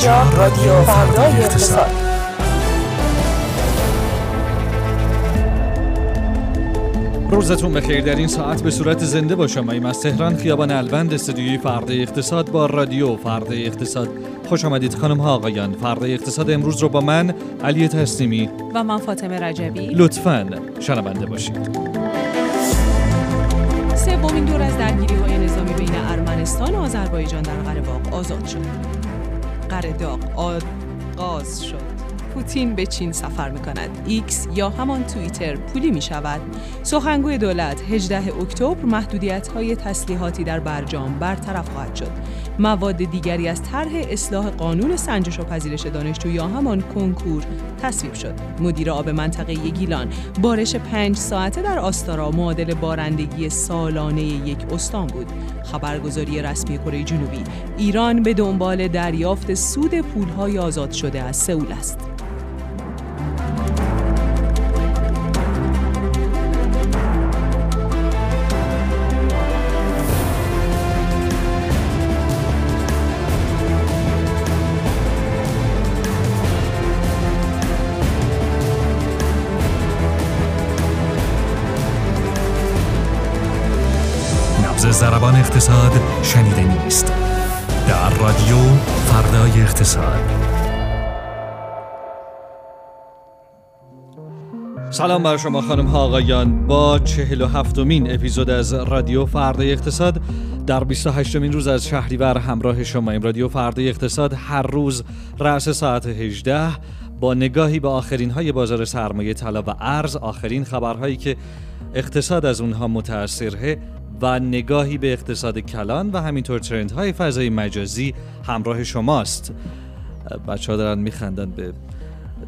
اینجا رادیو فردای اقتصاد. روزتون بخیر. در این ساعت به صورت زنده با شماییم از تهران خیابان الوند استودیوی فردا اقتصاد با رادیو فردا اقتصاد. خوش آمدید خانم ها آقایان. فردا اقتصاد امروز رو با من علی تسلیمی و من فاطمه رجبی. لطفا شنونده باشید. سومین دور از درگیری های نظامی بین ارمنستان و آذربایجان در قره آزاد شد. قره داغ آغاز شد. پوتین به چین سفر می کند ایکس یا همان توییتر پولی می شود سخنگوی دولت 18 اکتبر محدودیت های تسلیحاتی در برجام برطرف خواهد شد. مواد دیگری از طرح اصلاح قانون سنجش و پذیرش دانشجو یا همان کنکور تصویب شد. مدیر آب منطقه گیلان بارش پنج ساعته در آستارا معادل بارندگی سالانه یک استان بود. خبرگزاری رسمی کره جنوبی. ایران به دنبال دریافت سود پولهای آزاد شده از سئول است. زربان اقتصاد شنیده نیست. در رادیو فردای اقتصاد. سلام بر شما خانم ها آقایان. با چهل و هفتمین اپیزود از رادیو فردای اقتصاد در 28 مین روز از شهریور همراه شما این رادیو فردای اقتصاد هر روز رأس ساعت 18 با نگاهی به آخرین های بازار سرمایه طلا و ارز آخرین خبرهایی که اقتصاد از اونها متاثره و نگاهی به اقتصاد کلان و همینطور ترند های فضای مجازی همراه شماست. بچه ها دارن میخندن به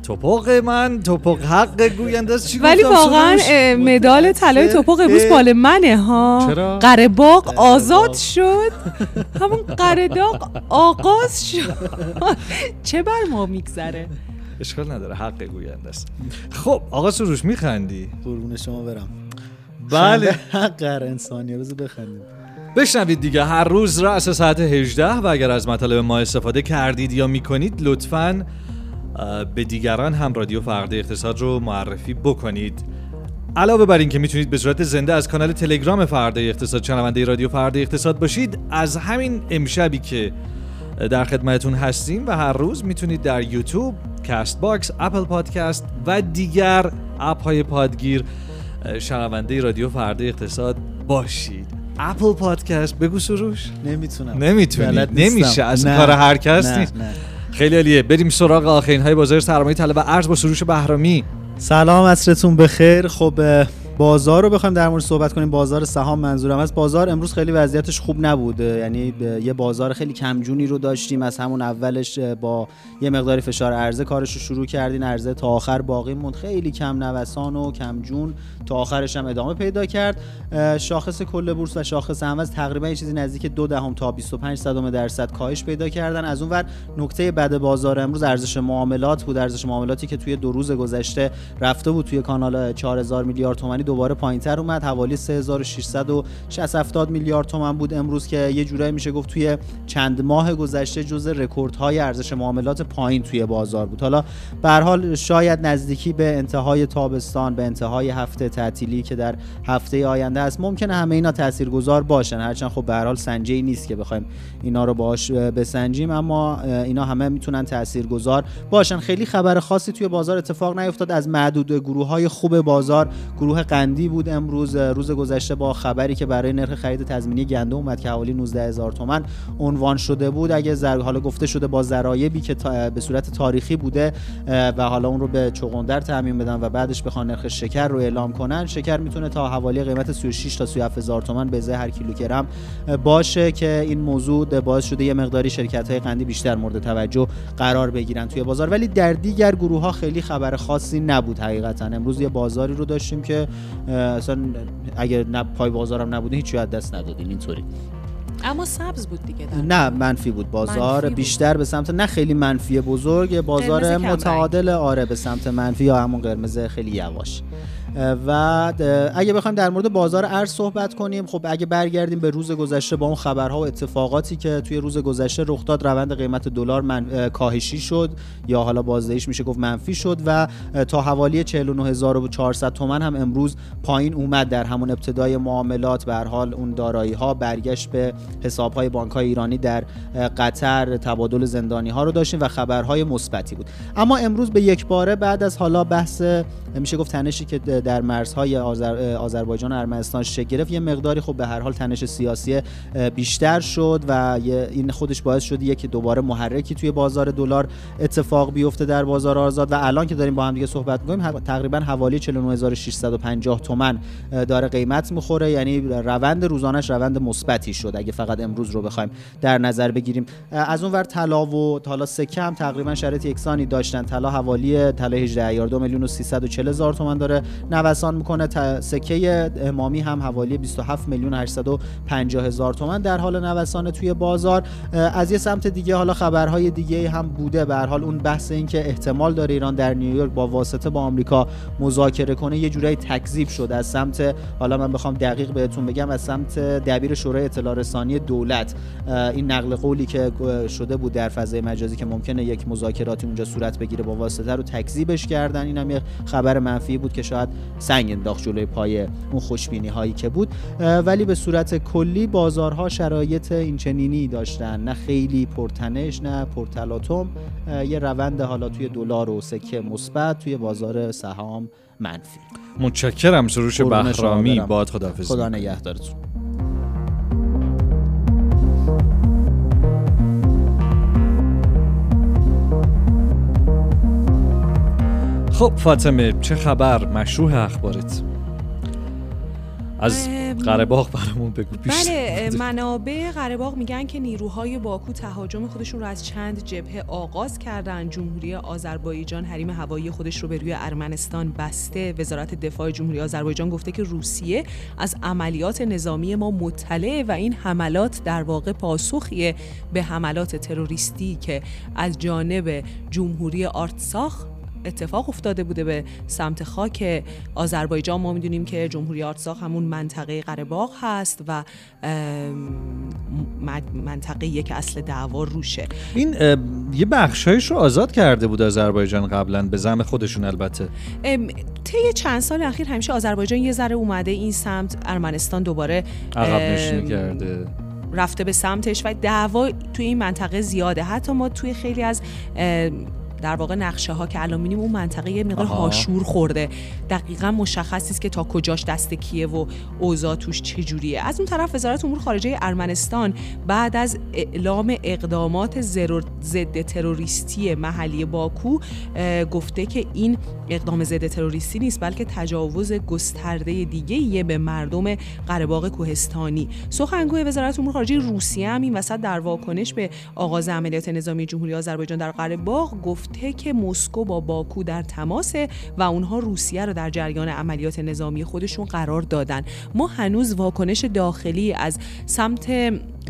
توپق من توپق حق گوینده است. چی ولی واقعا مدال طلای توپق امروز مال منه ها. چرا؟ قره باغ آزاد شد. همون قره داغ آغاز شد. چه بر ما میگذره؟ اشکال نداره حق گوینده است. خب آقا سروش میخندی؟ قربون شما برم. بله. حق هر انسانیه. بذار بخندیم. بشنوید دیگه هر روز رأس ساعت 18 و اگر از مطالب ما استفاده کردید یا می‌کنید لطفاً به دیگران هم رادیو فردا اقتصاد رو معرفی بکنید. علاوه بر این که می‌تونید به صورت زنده از کانال تلگرام فردا اقتصاد شنونده رادیو فردا اقتصاد باشید از همین امشبی که در خدمتتون هستیم و هر روز می‌تونید در یوتیوب، Castbox، Apple Podcasts و دیگر اپ های پادگیر شنونده رادیو فردا اقتصاد باشید. Apple Podcasts بگو سروش. نمی‌تونم. نمی‌تونی. نمیشه. از نه. کار هر کس نه، نیست. نه. خیلی عالیه. بریم سراغ آخرین های بازار سرمایه طلا و ارز با سروش بهرامی. سلام عصرتون بخیر. خب بازار رو بخوایم در مورد صحبت کنیم. بازار سهام منظورم از بازار امروز خیلی وضعیتش خوب نبود. یعنی یه بازار خیلی کمجونی رو داشتیم. از همون اولش با یه مقداری فشار عرضه کارش رو شروع کردین. عرضه تا آخر باقی موند. خیلی کم نوسان و کمجون تا آخرش هم ادامه پیدا کرد. شاخص کل بورس و شاخص هموز تقریبا یه چیزی نزدیک دو دهم تا 25 صدم درصد کاهش پیدا کردن. از اون ور نکته بد بازار امروز ارزش معاملات بود. ارزش معاملاتی که توی دو روز گذشته رفته بود توی کانال 4000 میلیارد تومانی دوباره پایینتر اومد. حوالی 3660 70 میلیارد تومن بود امروز که یه جورایی میشه گفت توی چند ماه گذشته جز رکوردهای ارزش معاملات پایین توی بازار بود. حالا به حال شاید نزدیکی به انتهای تابستان به انتهای هفته تعطیلی که در هفته آینده است. ممکنه همه اینا تاثیرگذار باشن. هرچند خب به هر حال سنجه ای نیست که بخوایم اینا رو باش بسنجیم اما اینا همه می‌تونن تاثیرگذار باشن. خیلی خبر خاصی توی بازار اتفاق نیفتاد. از معدود گروه های خوب بازار گروه قندی بود امروز روز گذشته با خبری که برای نرخ خرید تضمینی گندم اومد که حوالی 19 هزار تومن عنوان شده بود. اگه زر... حالا گفته شده با ضرایبی که تا... به صورت تاریخی بوده و حالا اون رو به چغندر تعمین بدن و بعدش بخوان نرخ شکر رو اعلام کنن شکر می‌تونه تا حوالی قیمت 36 تا 37 هزار تومن به ازای هر کیلوگرم باشه که این موضوع باعث شده یه مقداری شرکت های قندی بیشتر مورد توجه قرار بگیرن توی بازار. ولی در دیگر گروه ها خیلی خبر خاصی نبود حقیقتا. امروز یه بازاری رو داشتیم که اصلا اگر نه پای بازارم نبوده هیچی از دست ندادین اینطوری اما سبز بود دیگه در نه منفی بود بازار منفی بود. بیشتر به سمت نه خیلی منفی بزرگ بازار. متعادل آره به سمت منفی یا همون قرمز خیلی یواش و اگه بخوایم در مورد بازار ارز صحبت کنیم خب اگه برگردیم به روز گذشته با اون خبرها و اتفاقاتی که توی روز گذشته رخ داد روند قیمت دلار من کاهشی شد یا حالا بازدهیش میشه گفت منفی شد و تا حوالی 49400 تومن هم امروز پایین اومد در همون ابتدای معاملات. به حال اون دارایی ها برگشت به حساب های بانک های ایرانی در قطر تبادل زندانی ها رو داشتیم و خبرهای مثبتی بود. اما امروز به یک باره بعد از حالا بحث میشه گفت تنشی که در مرزهای آذر... آذربایجان و ارمنستان شکل گرفت. یه مقداری خب به هر حال تنش سیاسی بیشتر شد و این خودش باعث شد یک دوباره محرکی توی بازار دلار اتفاق بیفته در بازار آزاد. و الان که داریم با هم دیگه صحبت می‌کنیم تقریبا حوالی 49650 تومن داره قیمت می‌خوره. یعنی روند روزانش روند مثبتی شد. اگه فقط امروز رو بخوایم در نظر بگیریم. از اون ور طلا و حالا سکه هم تقریبا شرایط یکسانی داشتن. طلا حوالی طلا 18 دو میلیون و 340 هزار تومان داره. نوسان می‌کنه سکه امامی هم حوالی 27 میلیون 850 هزار تومان در حال نوسان توی بازار. از یه سمت دیگه حالا خبرهای دیگه هم بوده. به حال اون بحث این که احتمال داره ایران در نیویورک با واسطه با آمریکا مذاکره کنه یه جورایی تکذیب شد از سمت حالا من بخوام دقیق بهتون بگم از سمت دبیر شورای اطلاع رسانی دولت. این نقل قولی که شده بود در فضای مجازی که ممکنه یک مذاکراتی اونجا صورت بگیره با واسطه رو تکذیبش کردن. اینم یه خبر منفی بود که شاید سنگ انداخت جلوی پای اون خوشبینی هایی که بود. ولی به صورت کلی بازارها شرایط اینچنینی داشتن. نه خیلی پرتنش نه پرتلاطم. یه روند حالا توی دلار و سکه مثبت توی بازار سهام منفی. متشکرم سروش بهرامی. باد خداحافظ خدا نگهدارتون. خب فاطمه چه خبر؟ مشروع اخبارت. از قرهباغ برامون بگو بله منابع قرهباغ میگن که نیروهای باکو تهاجم خودشون رو از چند جبهه آغاز کردن. جمهوری آذربایجان حریم هوایی خودش رو به روی ارمنستان بسته. وزارت دفاع جمهوری آذربایجان گفته که روسیه از عملیات نظامی ما مطلع و این حملات در واقع پاسخیه به حملات تروریستی که از جانب جمهوری آرتساخ اتفاق افتاده بوده به سمت خاک آذربایجان. ما می‌دونیم که جمهوری آرتساخ همون منطقه قرهباغ هست و منطقه که اصل دعوا روشه. این یه بخشایش رو آزاد کرده بود آذربایجان قبلا به زم خودشون البته. طی چند سال اخیر همیشه آذربایجان یه ذره اومده این سمت ارمنستان دوباره عقب کرده. رفته به سمتش و دعوا توی این منطقه زیاده. حتی ما توی خیلی از در واقع نقشه ها که الان می‌بینیم اون منطقه یه مقدار هاشور خورده. دقیقا مشخص است که تا کجاش دست کیه و اوضاع توش چجوریه. از اون طرف وزارت امور خارجه ارمنستان بعد از اعلام اقدامات ضد تروریستی محلی باکو گفته که این اقدام ضد تروریستی نیست بلکه تجاوز گسترده دیگه به مردم قره کوهستانی. سخنگوی وزارت امور خارجه روسیه هم این وسط در واکنش به آغاز عملیات نظامی جمهوری آذربایجان در قره گفت گفته که مسکو با باکو در تماسه و اونها روسیه رو در جریان عملیات نظامی خودشون قرار دادن. ما هنوز واکنش داخلی از سمت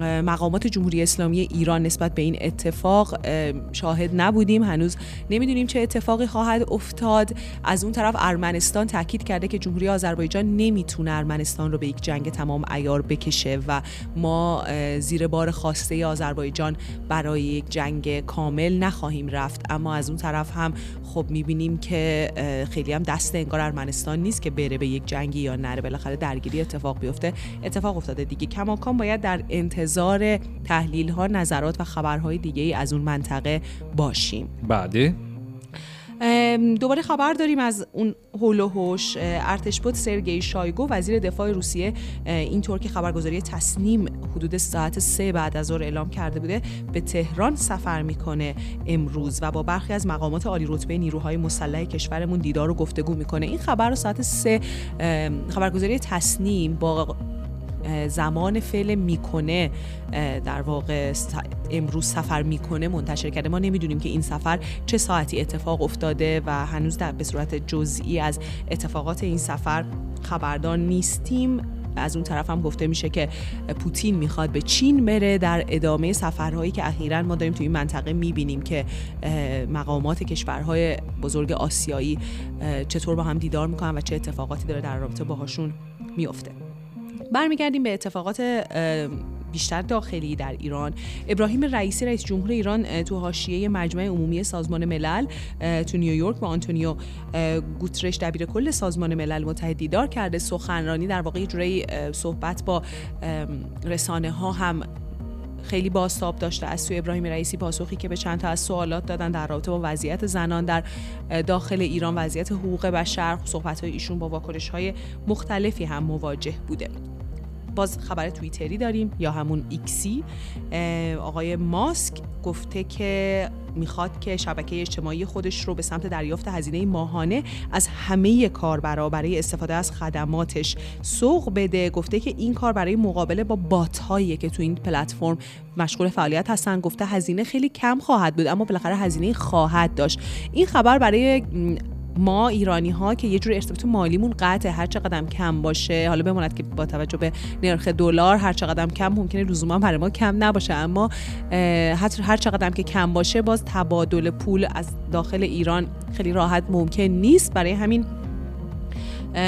مقامات جمهوری اسلامی ایران نسبت به این اتفاق شاهد نبودیم. هنوز نمی‌دونیم چه اتفاقی خواهد افتاد. از اون طرف ارمنستان تاکید کرده که جمهوری آذربایجان نمی‌تونه ارمنستان رو به یک جنگ تمام ایار بکشه و ما زیر بار خواسته آذربایجان برای یک جنگ کامل نخواهیم رفت. اما از اون طرف هم خب می‌بینیم که خیلی هم دست انگار ارمنستان نیست که بره به یک جنگی یا نره. بالاخره درگیری اتفاق بیفته. اتفاق افتاده دیگه. کماکان باید در انتظار تحلیل ها نظرات و خبرهای دیگه ای از اون منطقه باشیم. بعدی؟ دوباره خبر داریم از اون هول و هوش ارتشبوت سرگئی شایگو وزیر دفاع روسیه اینطور که خبرگزاری تصنیم حدود ساعت سه بعد از ظهر اعلام کرده بوده به تهران سفر می‌کنه امروز و با برخی از مقامات عالی رتبه نیروهای مسلح کشورمون دیدار و گفتگو می‌کنه. این خبر رو ساعت سه خبرگزاری تصنیم با زمان فعل می‌کنه در واقع امروز سفر می‌کنه منتشر کرده. ما نمی‌دونیم که این سفر چه ساعتی اتفاق افتاده و هنوز در به صورت جزئی از اتفاقات این سفر خبردار نیستیم. از اون طرف هم گفته میشه که پوتین می‌خواد به چین بره در ادامه سفرهایی که اخیرا ما داریم توی این منطقه می‌بینیم که مقامات کشورهای بزرگ آسیایی چطور با هم دیدار می‌کنن و چه اتفاقاتی داره در رابطه باهاشون میفته برمیگردیم به اتفاقات بیشتر داخلی در ایران. ابراهیم رئیسی رئیس جمهور ایران تو حاشیه مجمع عمومی سازمان ملل تو نیویورک با آنتونیو گوترش دبیر کل سازمان ملل متحد دیدار کرده. سخنرانی در واقع جوری صحبت با رسانه ها هم خیلی بازتاب داشته. از سوی ابراهیم رئیسی پاسخی که به چند تا از سوالات دادن در رابطه با وضعیت زنان در داخل ایران وضعیت حقوق بشر صحبت های ایشون با واکنش های مختلفی هم مواجه بوده. باز خبر توییتری داریم یا همون ایکسی آقای ماسک گفته که می‌خواد که شبکه اجتماعی خودش رو به سمت دریافت هزینه ماهانه از همه کاربرا برای استفاده از خدماتش سوق بده. گفته که این کار برای مقابله با بات هایی که تو این پلتفرم مشغول فعالیت هستن. گفته هزینه خیلی کم خواهد بود اما بالاخره هزینه خواهد داشت. این خبر برای ما ایرانی ها که یه جور ارتباط مالیمون قطع هر چقدر کم باشه حالا بماند که با توجه به نرخ دلار هر چقدر کم ممکنه لزوما برای ما کم نباشه. اما هر چقدر که کم باشه باز تبادل پول از داخل ایران خیلی راحت ممکن نیست. برای همین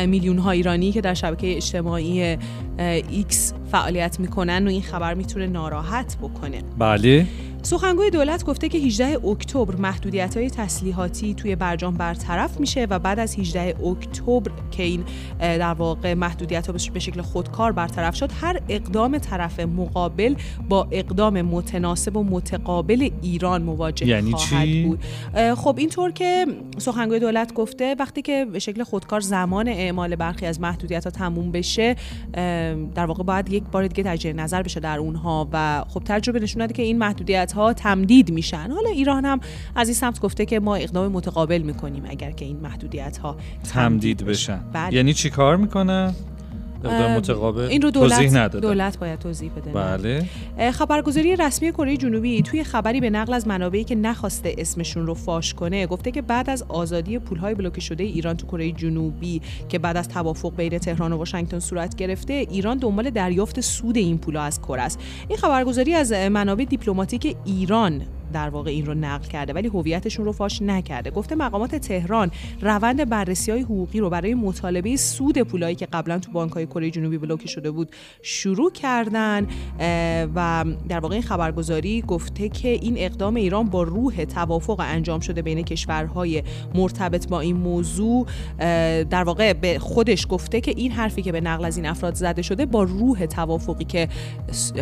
میلیون ها ایرانی که در شبکه اجتماعی ایکس فعالیت می‌کنن و این خبر می‌تونه ناراحت بکنه. بله. سخنگوی دولت گفته که 18 اکتبر محدودیت های تسلیحاتی توی برجام برطرف میشه و بعد از 18 اکتبر که این در واقع محدودیت ها به شکل خودکار برطرف شد هر اقدام طرف مقابل با اقدام متناسب و متقابل ایران مواجه یعنی خواهد چی؟ بود خب اینطور که سخنگوی دولت گفته وقتی که به شکل خودکار زمان اعمال برخی از محدودیت ها تموم بشه در واقع باید یک بار دیگه تجدید نظر بشه در اونها و خب تجربه نشون که این محدودیت ها تمدید میشن حالا ایران هم از این سمت گفته که ما اقدام متقابل می‌کنیم اگر که این محدودیت ها تمدید بشن بله. یعنی چی کار می‌کنه؟ اقدام متقابل این رو توضیح دولت ندادن. دولت باید توضیح بده بله. خبرگزاری رسمی کره جنوبی توی خبری به نقل از منابعی که نخواسته اسمشون رو فاش کنه گفته که بعد از آزادی پولهای بلوکه شده ایران تو کره جنوبی که بعد از توافق بین تهران و واشنگتن صورت گرفته ایران دنبال دریافت سود این پولها از کره است. این خبرگزاری از منابع دیپلماتیک ایران در واقع این رو نقل کرده ولی هویتشون رو فاش نکرده. گفته مقامات تهران روند بررسی های حقوقی رو برای مطالبه سود پولایی که قبلا تو بانک های کره جنوبی بلوکه شده بود شروع کردن و در واقع این خبرگزاری گفته که این اقدام ایران با روح توافق انجام شده بین کشورهای مرتبط با این موضوع. در واقع به خودش گفته که این حرفی که به نقل از این افراد زده شده با روح توافقی که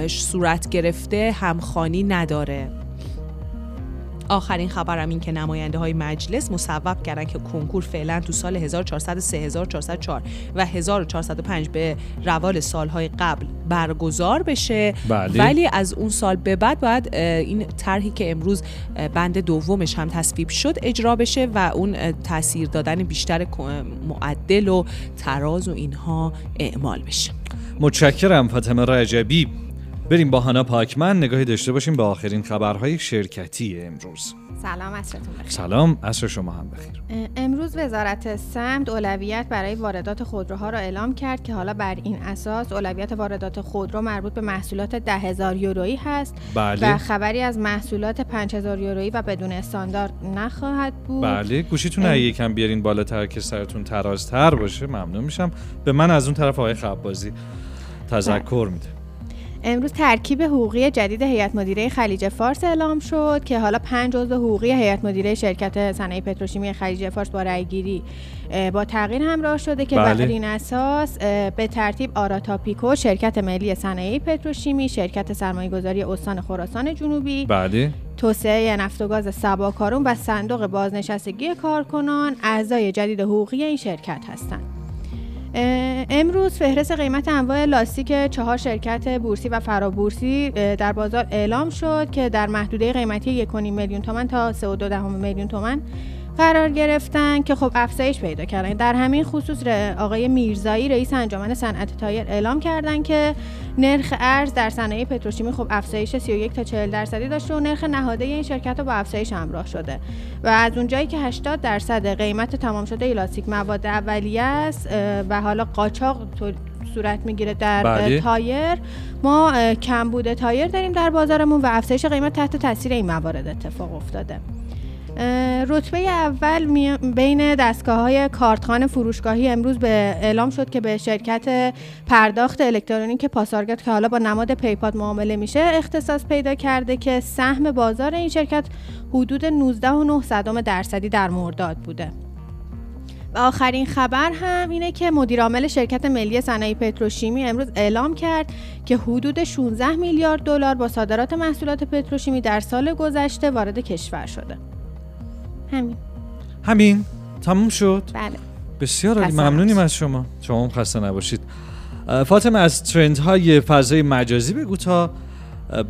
صورت گرفته همخانی نداره. آخرین خبرم این که نماینده های مجلس مصوب کردن که کنکور فعلا تو سال 1403 1404 و 1405 به روال سالهای قبل برگزار بشه. بله. ولی از اون سال به بعد باید این طرحی که امروز بند دومش هم تصویب شد اجرا بشه و اون تاثیر دادن بیشتر معدل و تراز و اینها اعمال بشه. متشکرم فاطمه رجبی. بریم با هانا پاکمن نگاهی داشته باشیم به آخرین خبرهای شرکتی امروز. سلام عصرتون بخیر. سلام عصر شما هم بخیر. امروز وزارت سمت اولویت برای واردات خودروها را اعلام کرد که حالا بر این اساس اولویت واردات خودرو مربوط به محصولات ده هزار یورویی هست بله. و خبری از محصولات 5000 یورویی و بدون استاندارد نخواهد بود. بله. گوشیتون اگه یکم بیارین بالاتر که سرتون ترازتر باشه ممنون میشم. به من از اون طرف آقای خبازی تذکر میده. امروز ترکیب حقوقی جدید هیئت مدیره خلیج فارس اعلام شد که حالا پنج عضو حقوقی هیئت مدیره شرکت صنایع پتروشیمی خلیج فارس با رأیگیری با تغییر همراه شده که بله. بر این اساس به ترتیب آراتاپیکو شرکت ملی صنایع پتروشیمی شرکت سرمایه‌گذاری استان خراسان جنوبی بله توسعه نفت و گاز سباکارون و صندوق بازنشستگی کارکنان اعضای جدید حقوقی این شرکت هستند امروز فهرست قیمت انواع لاستیک چهار شرکت بورسی و فرابورسی در بازار اعلام شد که در محدوده قیمتی 1.5 میلیون تومن تا 3.2 میلیون تومن قرار گرفتن که خب افزایش پیدا کردن. در همین خصوص آقای میرزایی رئیس انجمن صنعت تایر اعلام کردن که نرخ ارز در صنایع پتروشیمی خب افزایش 31 تا 40 درصدی داشته و نرخ نهاده این شرکت با افزایش همراه شده. و از اونجایی که 80 درصد قیمت تمام شده لاستیک مواد اولیه است و حالا قاچاق صورت می‌گیره در بله. تایر ما کمبود تایر داریم در بازارمون و افزایش قیمت تحت تاثیر این موارد اتفاق افتاده. رتبه اول بین دستگاه های کارتخوان فروشگاهی امروز به اعلام شد که به شرکت پرداخت الکترونیک پاسارگاد که حالا با نماد پیپاد معامله میشه اختصاص پیدا کرده که سهم بازار این شرکت حدود 19.9 درصدی در مرداد بوده و آخرین خبر هم اینه که مدیرعامل شرکت ملی صنایع پتروشیمی امروز اعلام کرد که حدود 16 میلیارد دلار با صادرات محصولات پتروشیمی در سال گذشته وارد کشور شده. همین. همین. تموم شد. بله. بسیار عالی. ممنونیم. از شما. شما هم خسته نباشید. فاطمه از ترند های فضای مجازی بگو تا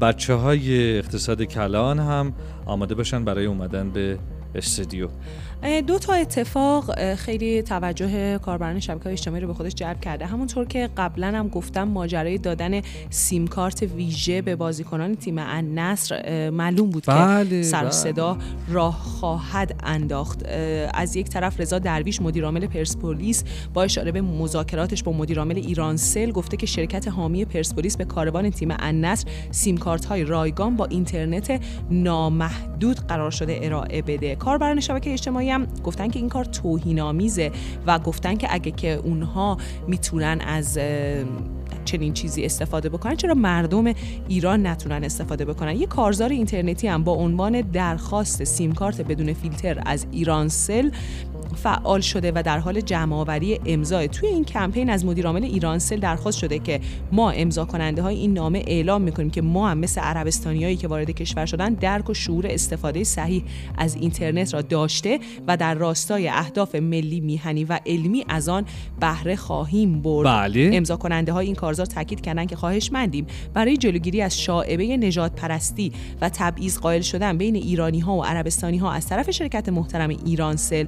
بچه های اقتصاد کلان هم آماده باشن برای اومدن به استودیو. دو تا اتفاق خیلی توجه کاربران شبکه اجتماعی رو به خودش جلب کرده. همونطور که قبلا هم گفتم ماجرای دادن سیم کارت ویژه به بازیکنان تیم النصر معلوم بود بله، که سر بله. صدا راه خواهد انداخت. از یک طرف رضا درویش مدیرعامل پرسپولیس با اشاره به مذاکراتش با مدیرعامل ایرانسل گفته که شرکت حامی پرسپولیس به کاروان تیم النصر سیم کارت های رایگان با اینترنت نامحدود قرار شده ارائه بده. کاربران شبکه اجتماعی هم گفتن که این کار توهین‌آمیزه و گفتن که اگه که اونها می‌تونن از چنین چیزی استفاده بکنن چرا مردم ایران نتونن استفاده بکنن؟ یه کارزار اینترنتی هم با عنوان درخواست سیم کارت بدون فیلتر از ایرانسل فعال شده و در حال جمع آوری امضا توی این کمپین از مدیرعامل ایرانسل درخواست شده که ما امضا کننده های این نامه اعلام می‌کنیم که ما هم مثل عربستانیایی که وارد کشور شدن درک و شعور استفاده صحیح از اینترنت را داشته و در راستای اهداف ملی میهنی و علمی از آن بهره خواهیم برد بله. امضا کننده های این کارزار تاکید کردن که خواهشمندیم برای جلوگیری از شاعبه نجات پرستی و تبعیض قائل شدن بین ایرانی ها و عربستانی ها از طرف شرکت محترم ایرانسل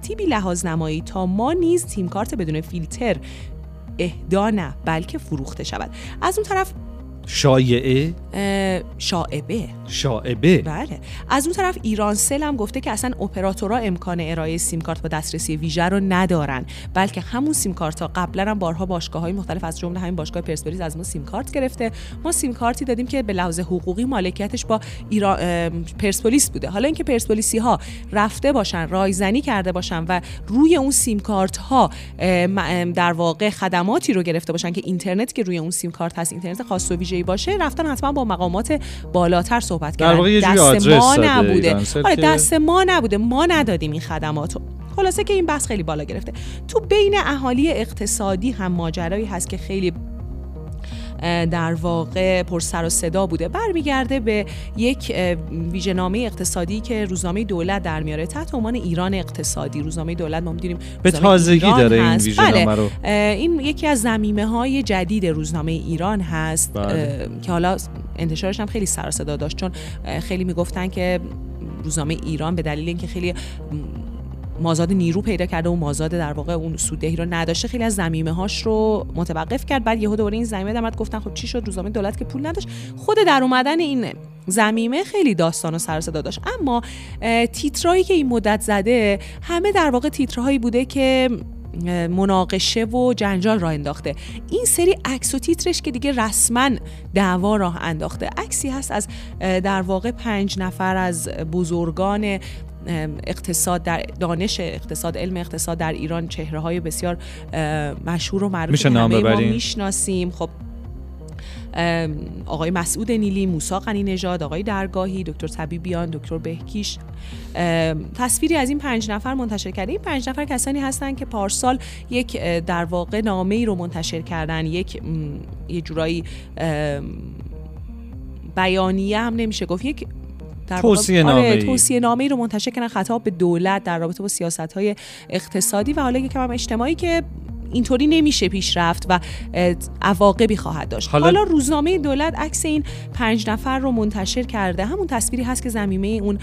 ترتیبی لحاظ نمایی تا ما نیز تیم کارت بدون فیلتر اهدا نه بلکه فروخته شود. از اون طرف شایعه؟ شاعبه شاعبه بله. از اون طرف ایرانسل هم گفته که اصلا اپراتورها امکان ارائه سیم کارت با دسترسی ویژه رو ندارن بلکه همون سیم کارت ها قبلا هم بارها باشگاه های مختلف از جمله همین باشگاه پرسپولیس از ما سیم کارت گرفته. ما سیم کارتی دادیم که به لحاظ حقوقی مالکیتش با ایران پرسپولیس بوده. حالا اینکه پرسپولیسی ها رفته باشن رایزنی کرده باشن و روی اون سیم کارت ها در واقع خدماتی رو گرفته باشن که اینترنت که روی اون سیم کارت هست اینترنت خاص و ویژه‌ای باشه رفتن حتما با مقامات بالاتر صحبت کردن. دست ما نبوده. آره دست ما نبوده. ما ندادیم این خدمات رو خلاصه که این بحث خیلی بالا گرفته. تو بین اهالی اقتصادی هم ماجرایی هست که خیلی در واقع پر سر و صدا بوده برمیگرده به یک ویژه‌نامه اقتصادی که روزنامه دولت در میاره تحت عنوان ایران اقتصادی روزنامه دولت ما می‌دونیم به تازگی ایران داره این. ویژه‌نامه بله. رو. این یکی از زمیمه های جدید روزنامه ایران هست بله. که حالا انتشارش هم خیلی سر و صدا داشت چون خیلی می‌گفتن که روزنامه ایران به دلیل اینکه خیلی مازاد نیرو پیدا کرده و مازاد در واقع اون سوددهی رو نداشته. خیلی از زمینه هاش رو متوقف کرد. بعد یهو دوباره این زمینه در اومد گفتن خب چی شد؟ روزنامه دولت که پول نداشت. خود در اومدن این زمینه خیلی داستان و سر صدا داشت. اما تیترایی که این مدت زده همه در واقع تیترهایی بوده که مناقشه و جنجال راه انداخته. این سری عکس و تیترش که دیگه رسما دعوا راه انداخته. عکسی هست از در واقع پنج نفر از بزرگان اقتصاد در دانش اقتصاد علم اقتصاد در ایران چهره های بسیار مشهور و معروف. میشه نام ما؟ می‌شناسیم. خب آقای مسعود نیلی، موسی قنی نژاد، آقای درگاهی، دکتر طبیبیان، دکتر بهکیش. تصویری از این پنج نفر منتشر کرده این پنج نفر کسانی هستند که پارسال یک در واقع نامه ای رو منتشر کردن. یک یه جورایی بیانیه هم نمیشه گفت. یک در توصیه آره، نامه‌ای. توصیه نامه ای رو منتشر کردن خطاب به دولت در رابطه با سیاست های اقتصادی و حالا یکم هم اجتماعی که اینطوری نمیشه پیش رفت و عواقبی خواهد داشت. حالا- حالا, روزنامه دولت عکس این پنج نفر رو منتشر کرده. همون تصویری هست که زمینه اون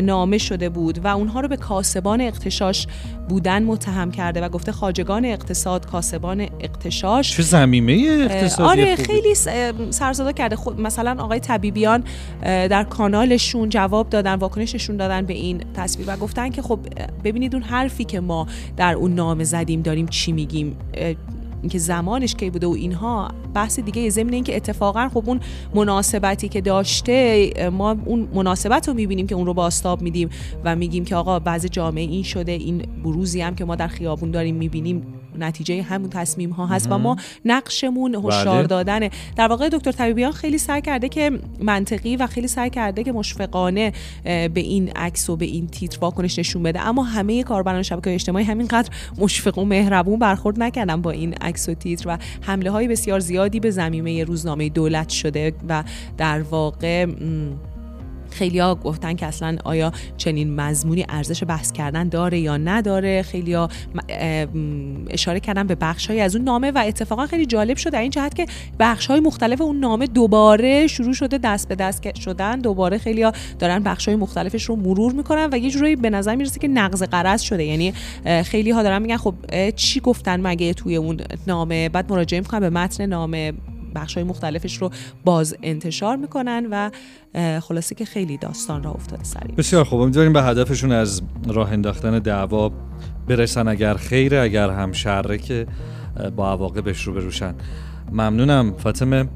نامه شده بود و اونها رو به کاسبان اقتشاش بودن متهم کرده و گفته خاجگان اقتصاد کاسبان اقتشاش. چه زمینه اقتصادی آره. خیلی س- سرزده کرده. خود مثلا آقای طبیبیان در کانالشون جواب دادن واکنششون دادن به این تصویر و گفتن که خب ببینید اون حرفی که ما در اون نامه زدیم داریم چی میگیم. اینکه زمانش کی بوده و اینها بحث دیگه ضمن اینکه اتفاقا خب اون مناسبتی که داشته ما اون مناسبت رو می‌بینیم که اون رو باستاب میدیم و میگیم که آقا بعض جامعه این شده این بروزی هم که ما در خیابون داریم می‌بینیم نتیجه همون تصمیم ها هست و ما نقشمون هشدار بله. دادنه. در واقع دکتر طبیبیان خیلی سعی کرده که منطقی و خیلی سعی کرده که مشفقانه به این عکس و به این تیتر واکنش نشون بده. اما همه کاربران شبکه اجتماعی همینقدر مشفق و مهربون برخورد نکردن با این عکس و تیتر و حمله های بسیار زیادی به زمینه روزنامه دولت شده و در واقع م، خیلی ها گفتن که اصلا آیا چنین مضمونی ارزش بحث کردن داره یا نداره؟ خیلی ها اشاره کردن به بخش های از اون نامه و اتفاقا خیلی جالب شد در این جهت که بخش های مختلف اون نامه دوباره شروع شده دست به دست شدن. دوباره خیلی ها دارن بخش های مختلفش رو مرور می‌کنن و یه جورایی به نظر می‌رسه که نقض قرض شده. یعنی خیلی ها دارن میگن خب چی گفتن مگه توی اون نامه؟ بعد مراجعه می‌کنن به متن نامه. بخش های مختلفش رو باز انتشار می‌کنن و خلاصه که خیلی داستان را افتاده سری بسیار خوب. امیدواریم به هدفشون از راه انداختن دعوا برسن. اگر خیره اگر هم شره که با عواقبش رو بروشن ممنونم فاطمه.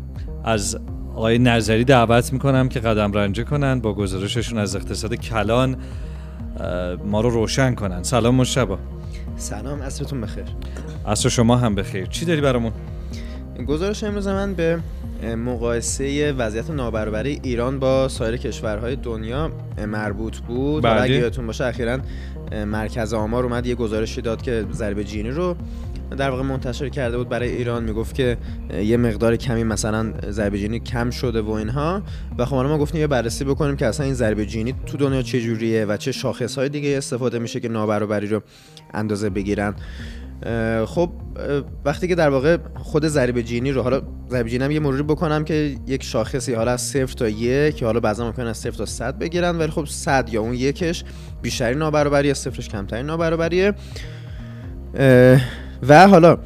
از آقای نظری دعوت می‌کنم که قدم رنجه کنن با گزارششون از اقتصاد کلان ما رو روشن کنن. سلام مشتبا. سلام عصرتون بخیر. عصر شما هم بخیر. چی داری برامون؟ گزارش امروز من به مقایسه وضعیت نابرابری ایران با سایر کشورهای دنیا مربوط بود. و. اگه یادتون باشه اخیرا مرکز آمار اومد یه گزارشی داد که ضربه جینی رو در واقع منتشر کرده بود برای ایران. می‌گفت که یه مقدار کمی مثلا ضربه جینی کم شده و اینها. و خب ما گفتیم یه بررسی بکنیم که اصلا این ضربه جینی تو دنیا چه جوریه و چه شاخصهای دیگه استفاده میشه که نابرابری رو اندازه بگیرن. خب وقتی که در واقع خود ضریب جینی رو حالا ضریب جینی هم یه مروری بکنم که یک شاخصی حالا از صفر تا یک حالا بعضا ممکن از صفر تا 100 بگیرن ولی خب 100 یا اون یکش بیشتری نابرابری یا صفرش کمتری نابرابریه. و حالا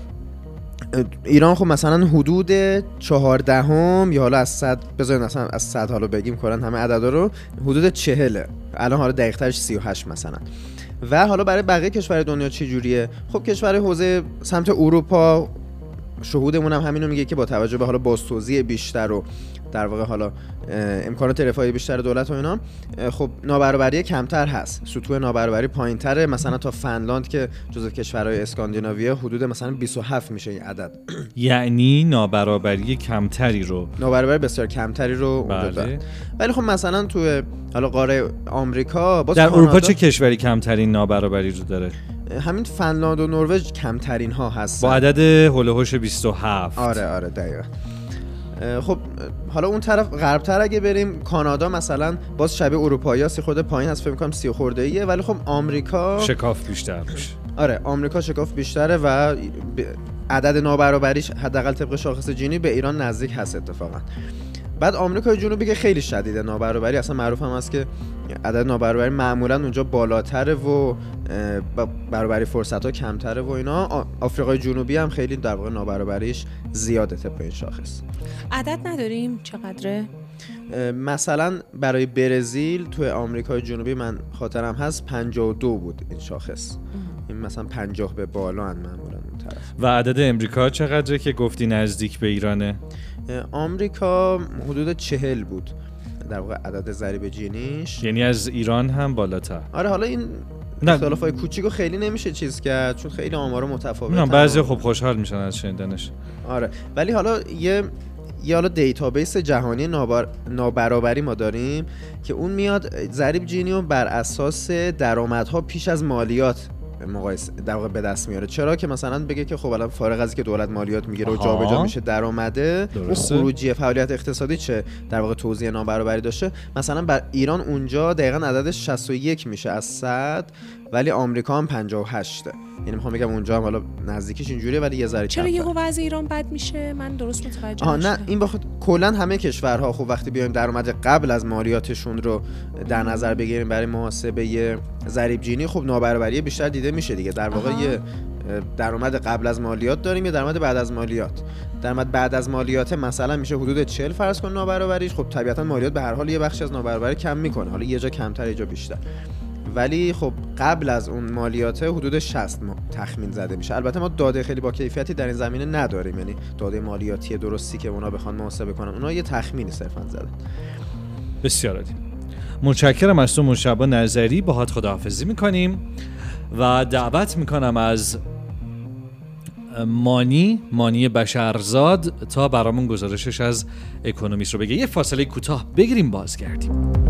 ایران خب مثلا حدود چهاردهم یا حالا از 100 بذارین مثلا از 100 حالا بگیم کلا همه عددا رو حدود چهله الان حالا دقیق ترش 38 مثلا. و حالا برای بقیه کشور دنیا چه جوریه خب کشور حوزه سمت اروپا شهودمون هم همینو میگه که با توجه به حالا بازتوزیع بیشتر و در واقع حالا امکانات رفاهی بیشتر دولت و اینا خب نابرابری کمتر هست. سطوح نابرابری پایینتره. مثلا تا فنلاند که جزو کشورهای اسکاندیناویه حدود مثلا 27 میشه این عدد. یعنی نابرابری کمتری رو. نابرابری بسیار کمتری رو اونجا بله. ولی خب مثلا تو حالا قاره آمریکا باز در اروپا چه کشوری کمترین نابرابری رو داره؟ همین فنلاند و نروژ کمترین ها هستن. با عدد هلوهوش 27 آره آره دقیقا. خب حالا اون طرف غربتر اگه بریم کانادا مثلا باز شبیه اروپایی سی خورده پایین هست فکر می‌کنم سی خورده ایه ولی خب آمریکا شکاف بیشتر میشه. آره آمریکا شکاف بیشتره و ب- عدد نابرابریش حداقل طبق شاخص جینی به ایران نزدیک هست اتفاقا. بعد آمریکای جنوبی که خیلی شدیده نابرابری اصلا معروف هم هست که عدد نابرابری معمولا اونجا بالاتره و برابری فرصت ها کمتره و اینا. آفریقای جنوبی هم خیلی در واقع نابرابریش زیاده طبق این شاخص. عدد نداریم؟ چقدره؟ مثلا برای برزیل توی آمریکای جنوبی من خاطرم هست 52 بود این شاخص. این مثلا 50 به بالا هن معمولا اون طرف. و عدد امریکا چقدره که گفتی نزدیک به ایرانه؟ آمریکا حدود 40 بود در واقع عدد ضریب جینیش. یعنی از ایران هم بالاتر. آره حالا این. اختلاف های کوچیکو خیلی نمیشه چیز کرد چون خیلی آمارا متفاوتن نه بعضی خب خوشحال میشن از شنیدنش. آره ولی حالا یه یه حالا database جهانی نابر... نابرابری ما داریم که اون میاد ضریب جینی رو بر اساس درآمدها پیش از مالیات مقایسه در واقع به دست میاره چرا که مثلا بگه که خب الان فارغ از که دولت مالیات می‌گیره و. جابجا میشه درآمده اون. خروجی فعالیت اقتصادی چه در واقع توزیع نابرابری داشته مثلا بر ایران اونجا دقیقا عددش 61 میشه از 100 ولی آمریکا هم 58 یعنی می‌خوام بگم اونجا هم حالا نزدیکش اینجوریه ولی یه ذره چرا. یهو وضع ایران بد میشه؟ من درست متوجه آها نه. این بخاطر کلا همه کشورها خب وقتی بیایم درآمد قبل از مالیاتشون رو در نظر بگیریم برای محاسبه یه ضریب جینی خب نابرابری بیشتر دیده میشه دیگه. در واقع آها. یه درآمد قبل از مالیات داریم یا درآمد بعد از مالیات. درآمد بعد از مالیات مثلا میشه حدود 40 فرض کن نابرابریش. خب طبیعتا مالیات به هر حال یه بخشی از نابرابری کم می‌کنه. حالا یه جا کمتر یه جا بیشتر. ولی خب قبل از اون مالیات حدود 60 ما تخمین زده میشه. البته ما داده خیلی با کیفیتی در این زمینه نداریم. یعنی داده مالیاتی درستی که اونا بخوان محاسبه کنن اونا یه تخمینی صرفا زدن. بسیار عالی. متشکرم از تو مشابه نظری. باهات خداحافظی می‌کنیم و دعوت می‌کنم از مانی مانی بشرزاد تا برامون گزارشش از اکونومیست رو بگه. یه فاصله کوتاه بگیریم بازگردیم.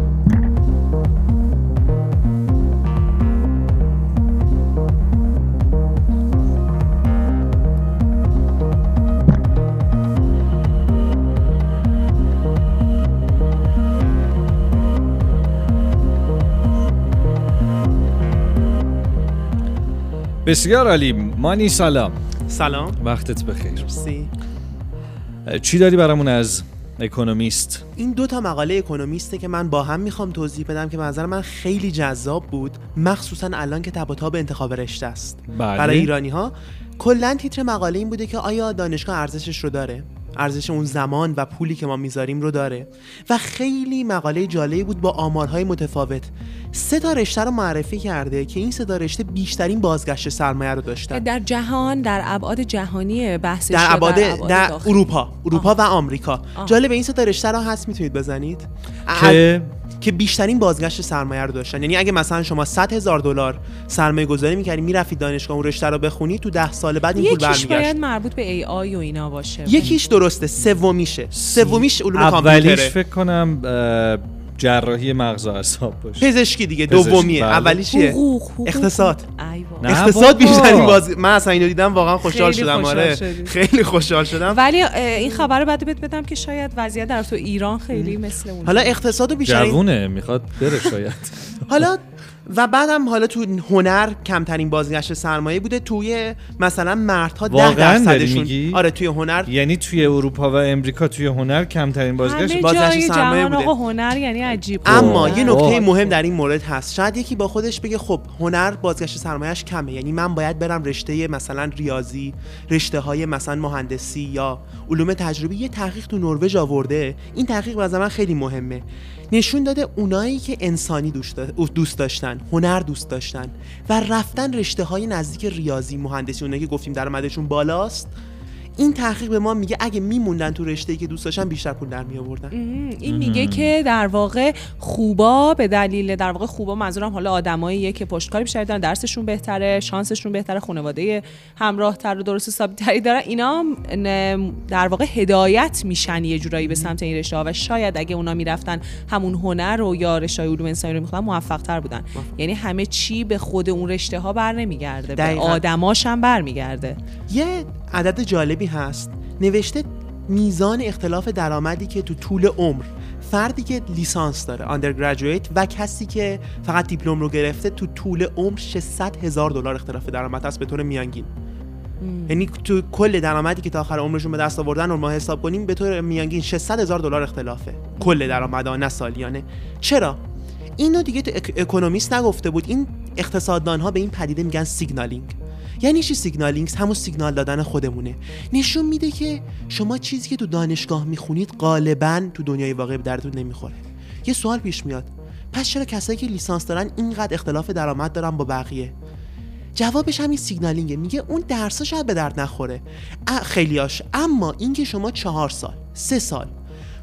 بسیار عالی. مانی سلام. سلام. وقتت بخیر. مرسی. چی داری برامون از اکونومیست؟ این دو تا مقاله اکونومیسته که من با هم می‌خوام توضیح بدم که به نظر من خیلی جذاب بود مخصوصا الان که تب تاب انتخاب رشته است. بله. برای ایرانی ها کلا تیتر مقاله این بوده که آیا دانشگاه ارزشش رو داره؟ ارزش اون زمان و پولی که ما می‌ذاریم رو داره. و خیلی مقاله جالبی بود با آمارهای متفاوت. سه تا رشته رو معرفی کرده که این سه تا رشته بیشترین بازگشت سرمایه رو داشتن. در جهان در ابعاد جهانی بحثش در ابعاد در؟ اروپا. اروپا و آمریکا. آه. جالب این سه تا رشته رو هست می‌تونید بزنید. که که بیشترین بازگشت سرمایه رو داشتن. یعنی اگه مثلا شما 100 هزار دلار سرمایه گذاری می‌کردی می‌رفتید دانشگاه اون رشته رو بخونی تو ده سال بعد این پول یکیش برمیگشت. باید مربوط به ای آی و اینا باشه. یکیش درسته سومیشه. سومیش علوم اولیش کامپیوتره. فکر کنم جراحی مغز و اعصاب باشه. پزشکی دیگه دومیه. بله. اولیش چیه؟ حقوق حقوق. اقتصاد. نه اقتصاد بابا. بیشترین باز من اصلا اینو دیدم واقعا خوشحال خیلی شدم خوشحال آره. خیلی خوشحال شدم. ولی این خبر رو بعد بهت بدم که شاید وضعیت در تو ایران خیلی مثل اون حالا اقتصاد و بیشترین جوونه می‌خواد بره شاید. حالا و بعدم حالا تو هنر کمترین بازگشت سرمایه بوده توی مثلا مردها ده واقعاً داری درصدشون میگی؟ آره توی هنر یعنی توی اروپا و امریکا توی هنر کمترین بازگشت همه بازگشت سرمایه جهان بوده. آقا هنر یعنی عجیب اما. یه نکته. مهم در این مورد هست شاید یکی با خودش بگه خب هنر بازگشت سرمایهش کمه یعنی من باید برم رشته مثلا ریاضی رشته های مثلا مهندسی یا علوم تجربی یه تحقیق تو نروژ آورده این تحقیق به من خیلی مهمه نشون داده اونایی که انسانی دوست دا- دوست داشتن هنر دوست داشتن و رفتن رشته های نزدیک ریاضی مهندسی اونایی که گفتیم درآمدشون بالاست. این تحقیق به ما میگه اگه میموندن تو رشته‌ای که دوست داشتن بیشتر پول در می آوردن این میگه که در واقع خوبا به دلیل در واقع خوبا منظورم حالا آدماییه که پشتکار بیشتری دارن درسشون بهتره شانسشون بهتره خانواده همراه تر و درست حسابی تری دارن اینا در واقع هدایت میشن یه جورایی به سمت این رشته ها و شاید اگه اونا می‌رفتن همون هنر رو یا رشته های علوم انسانی رو می‌خوان موفق تر بودن یعنی همه چی به خود اون رشته ها بر نمیگرده به. آدماش هم برمیگرده. یه عدد جالبی هست. نوشته میزان اختلاف درآمدی که تو طول عمر فردی که لیسانس داره undergraduate و کسی که فقط دیپلم رو گرفته تو طول عمر 600 هزار دلار اختلاف درآمد هست به طور میانگین. یعنی تو کل درآمدی که تا آخر عمرشون به دست آوردن رو ما حساب کنیم به طور میانگین 600 هزار دلار اختلافه. کل درآمد نه سالیانه. چرا؟ اینو دیگه تو اک- اکونومیست نگفته بود. این اقتصاددان ها به این پدیده میگن signaling. یعنی چی signaling همون سیگنال دادن خودمونه. نشون میده که شما چیزی که تو دانشگاه می‌خونید غالبا تو دنیای واقعی به دردتون نمی‌خوره. یه سوال پیش میاد. پس چرا کسایی که لیسانس دارن اینقدر اختلاف درآمد دارن با بقیه؟ جوابش همین signaling ه. میگه اون درسا شاید به درد نخوره. خیلیاش اما اینکه شما چهار سال سه سال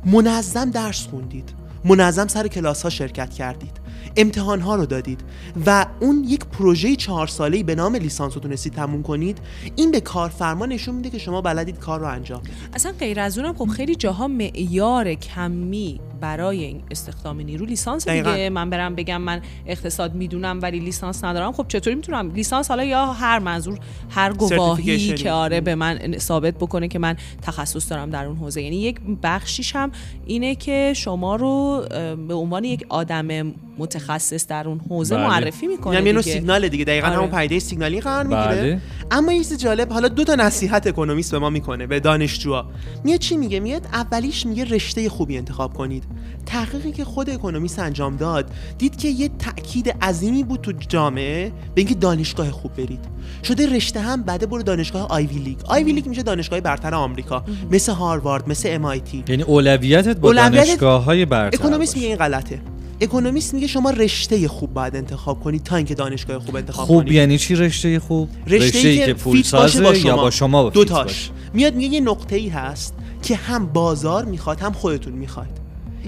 منظم درس خوندید منظم سر کلاس ها شرکت کردید امتحان ها رو دادید و اون یک پروژه چهار ساله‌ای به نام لیسانس رو تونستید تموم کنید این به کارفرما نشون میده که شما بلدید کار رو انجام اصلا غیر از اونم خب خیلی جاها معیار کمی برای این استخدام نیرو لیسانس دیگه دقیقاً. من برم بگم من اقتصاد می‌دونم ولی لیسانس ندارم خب چطوری می‌تونم لیسانس حالا یا هر منظور هر گواهی. که آره به من ثابت بکنه که من تخصص دارم در اون حوزه یعنی یک بخشیش هم اینه که شما رو به عنوان یک آدم متخصص در اون حوزه بله. معرفی می‌کنه دیگه. سیگنال دیگه دقیقا آره. همون پدیده سیگنالی قرار می‌گیره بله. اما یه چیز جالب حالا دو تا نصیحت اکونومیست به ما می‌کنه به دانشجوها میاد چی میگه میاد اولیش میگه رشته خوبی انتخاب کنید تحقیقی که خود اکونومیست انجام داد دید که یه تاکید عظیمی بود تو جامعه به اینکه دانشگاه خوب برید. شده رشته هم بده برو دانشگاه Ivy League. Ivy League میشه دانشگاه برتر آمریکا مثل هاروارد مثل MIT یعنی اولویتت با اولویتت- دانشگاه های برتر اکونومیست. میگه این غلطه. اکونومیست میگه شما رشته خوب باید انتخاب کنید تا اینکه دانشگاه خوب انتخاب خوب کنید یعنی چی رشته خوب؟ رشته که پول fit باشه سازه با یا با شما با دو تاش؟ میاد میگه یه نقطه ای هست که هم بازار می‌خواد هم خودتون می‌خواید.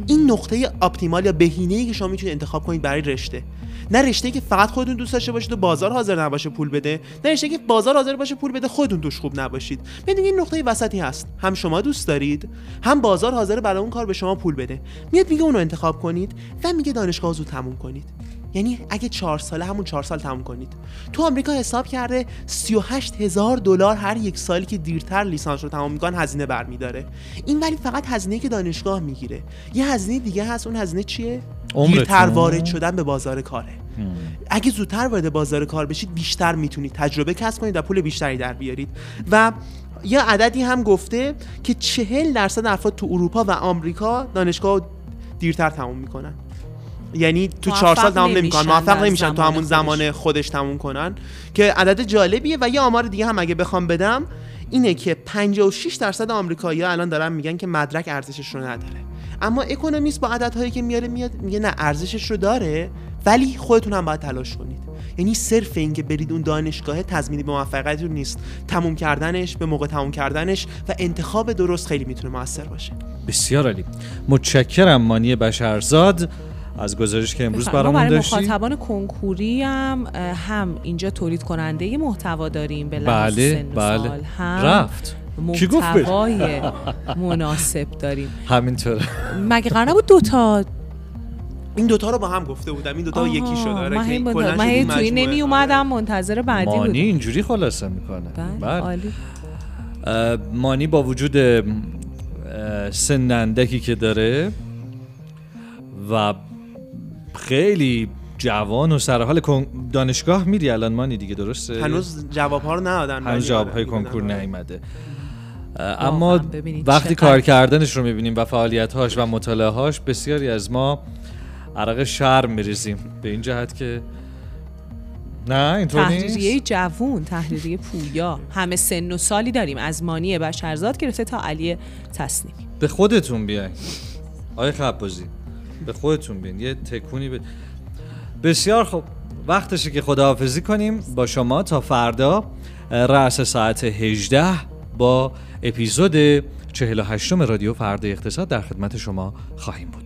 این نقطه optimal یا بهینه ای که شما می‌تونید انتخاب کنید برای رشته. نه رشته که فقط خودتون دوست داشته باشید و بازار حاضر نباشه پول بده نه رشته که بازار حاضر باشه پول بده خودتون توش خوب نباشید. ببینید این نقطه وسطی هست. هم شما دوست دارید هم بازار حاضر برای اون کار به شما پول بده. میاد میگه اونو انتخاب کنید و میگه دانشگاه زود تموم کنید. یعنی اگه چهار ساله همون چهار سال تموم کنید. تو آمریکا حساب کرده 38 هزار دلار هر یک سالی که دیرتر لیسانس رو تمام می‌کنن هزینه برمیداره این ولی فقط هزینه که دانشگاه می‌گیره. یه هزینه دیگه هست اون هزینه چیه. دیرتر وارد شدن به بازار کاره. اگه زودتر وارد بازار کار بشید بیشتر می‌تونید تجربه کسب کنید و پول بیشتری در بیارید. و یه عددی هم گفته که چهل درصد افراد تو اروپا و آمریکا دانشگاه رو دیرتر تموم می‌کنن. یعنی تو چهار سال تمام نمی‌کنن موفق نمیشن تو همون. زمان خودش تموم کنن. که عدد جالبیه و یه آمار دیگه هم اگه بخوام بدم اینه که 56 درصد آمریکایی‌ها الان دارن میگن که مدرک ارزشش رو نداره. اما اکونومیست با عددهایی که میاره میاد میگه نه ارزشش رو داره ولی خودتون هم باید تلاش کنید. یعنی صرف این که برید اون دانشگاه تضمینی به موفقیت رو نیست. تموم کردنش به موقع تموم کردنش و انتخاب درست خیلی می‌تونه موثر باشه. بسیار عالی. متشکرم مانی بشرزاد. از گزارش که امروز ما برامون برای داشتی مخاطبان کنکوری هم هم اینجا تولید کننده محتوا داریم به بله سن و بله. سال. هم رفت. کی گفت بره؟ محتوای مناسب داریم. همینطوره. مگه قرار نبود دوتا این دوتا رو با هم گفته بودم. این دوتا آها، یکی شده آره من شد من این توی مجموعه. نمی. اومدم منتظر بعدی مانی بودم. اینجوری خلاصه می‌کنه. بله عالی. اه، مانی با وجود اه، سن اندکی که داره و خیلی جوان و سر حال دانشگاه میری الان مانی دیگه درسته؟ هنوز جواب ها رو ندادن هنوز ولی جواب آره، های کنکور آره. نیومده. اما وقتی کار کردنش رو می‌بینیم و فعالیت هاش و مطالعه هاش بسیاری از ما عرق شرم میریزیم. به این جهت که نه اینطور تحریریه نیست جوون تحریریه پویا. همه سن و سالی داریم. از مانی بشرزاد گرفته تا علی تصنیمی به خودتون بیاین. آقای خبازی. به خودتون بیاین یه تکونی به بسیار خوب. وقتشه که خداحافظی کنیم با شما تا فردا رأس ساعت 18 با اپیزود 48 رادیو فردا اقتصاد در خدمت شما خواهیم بود.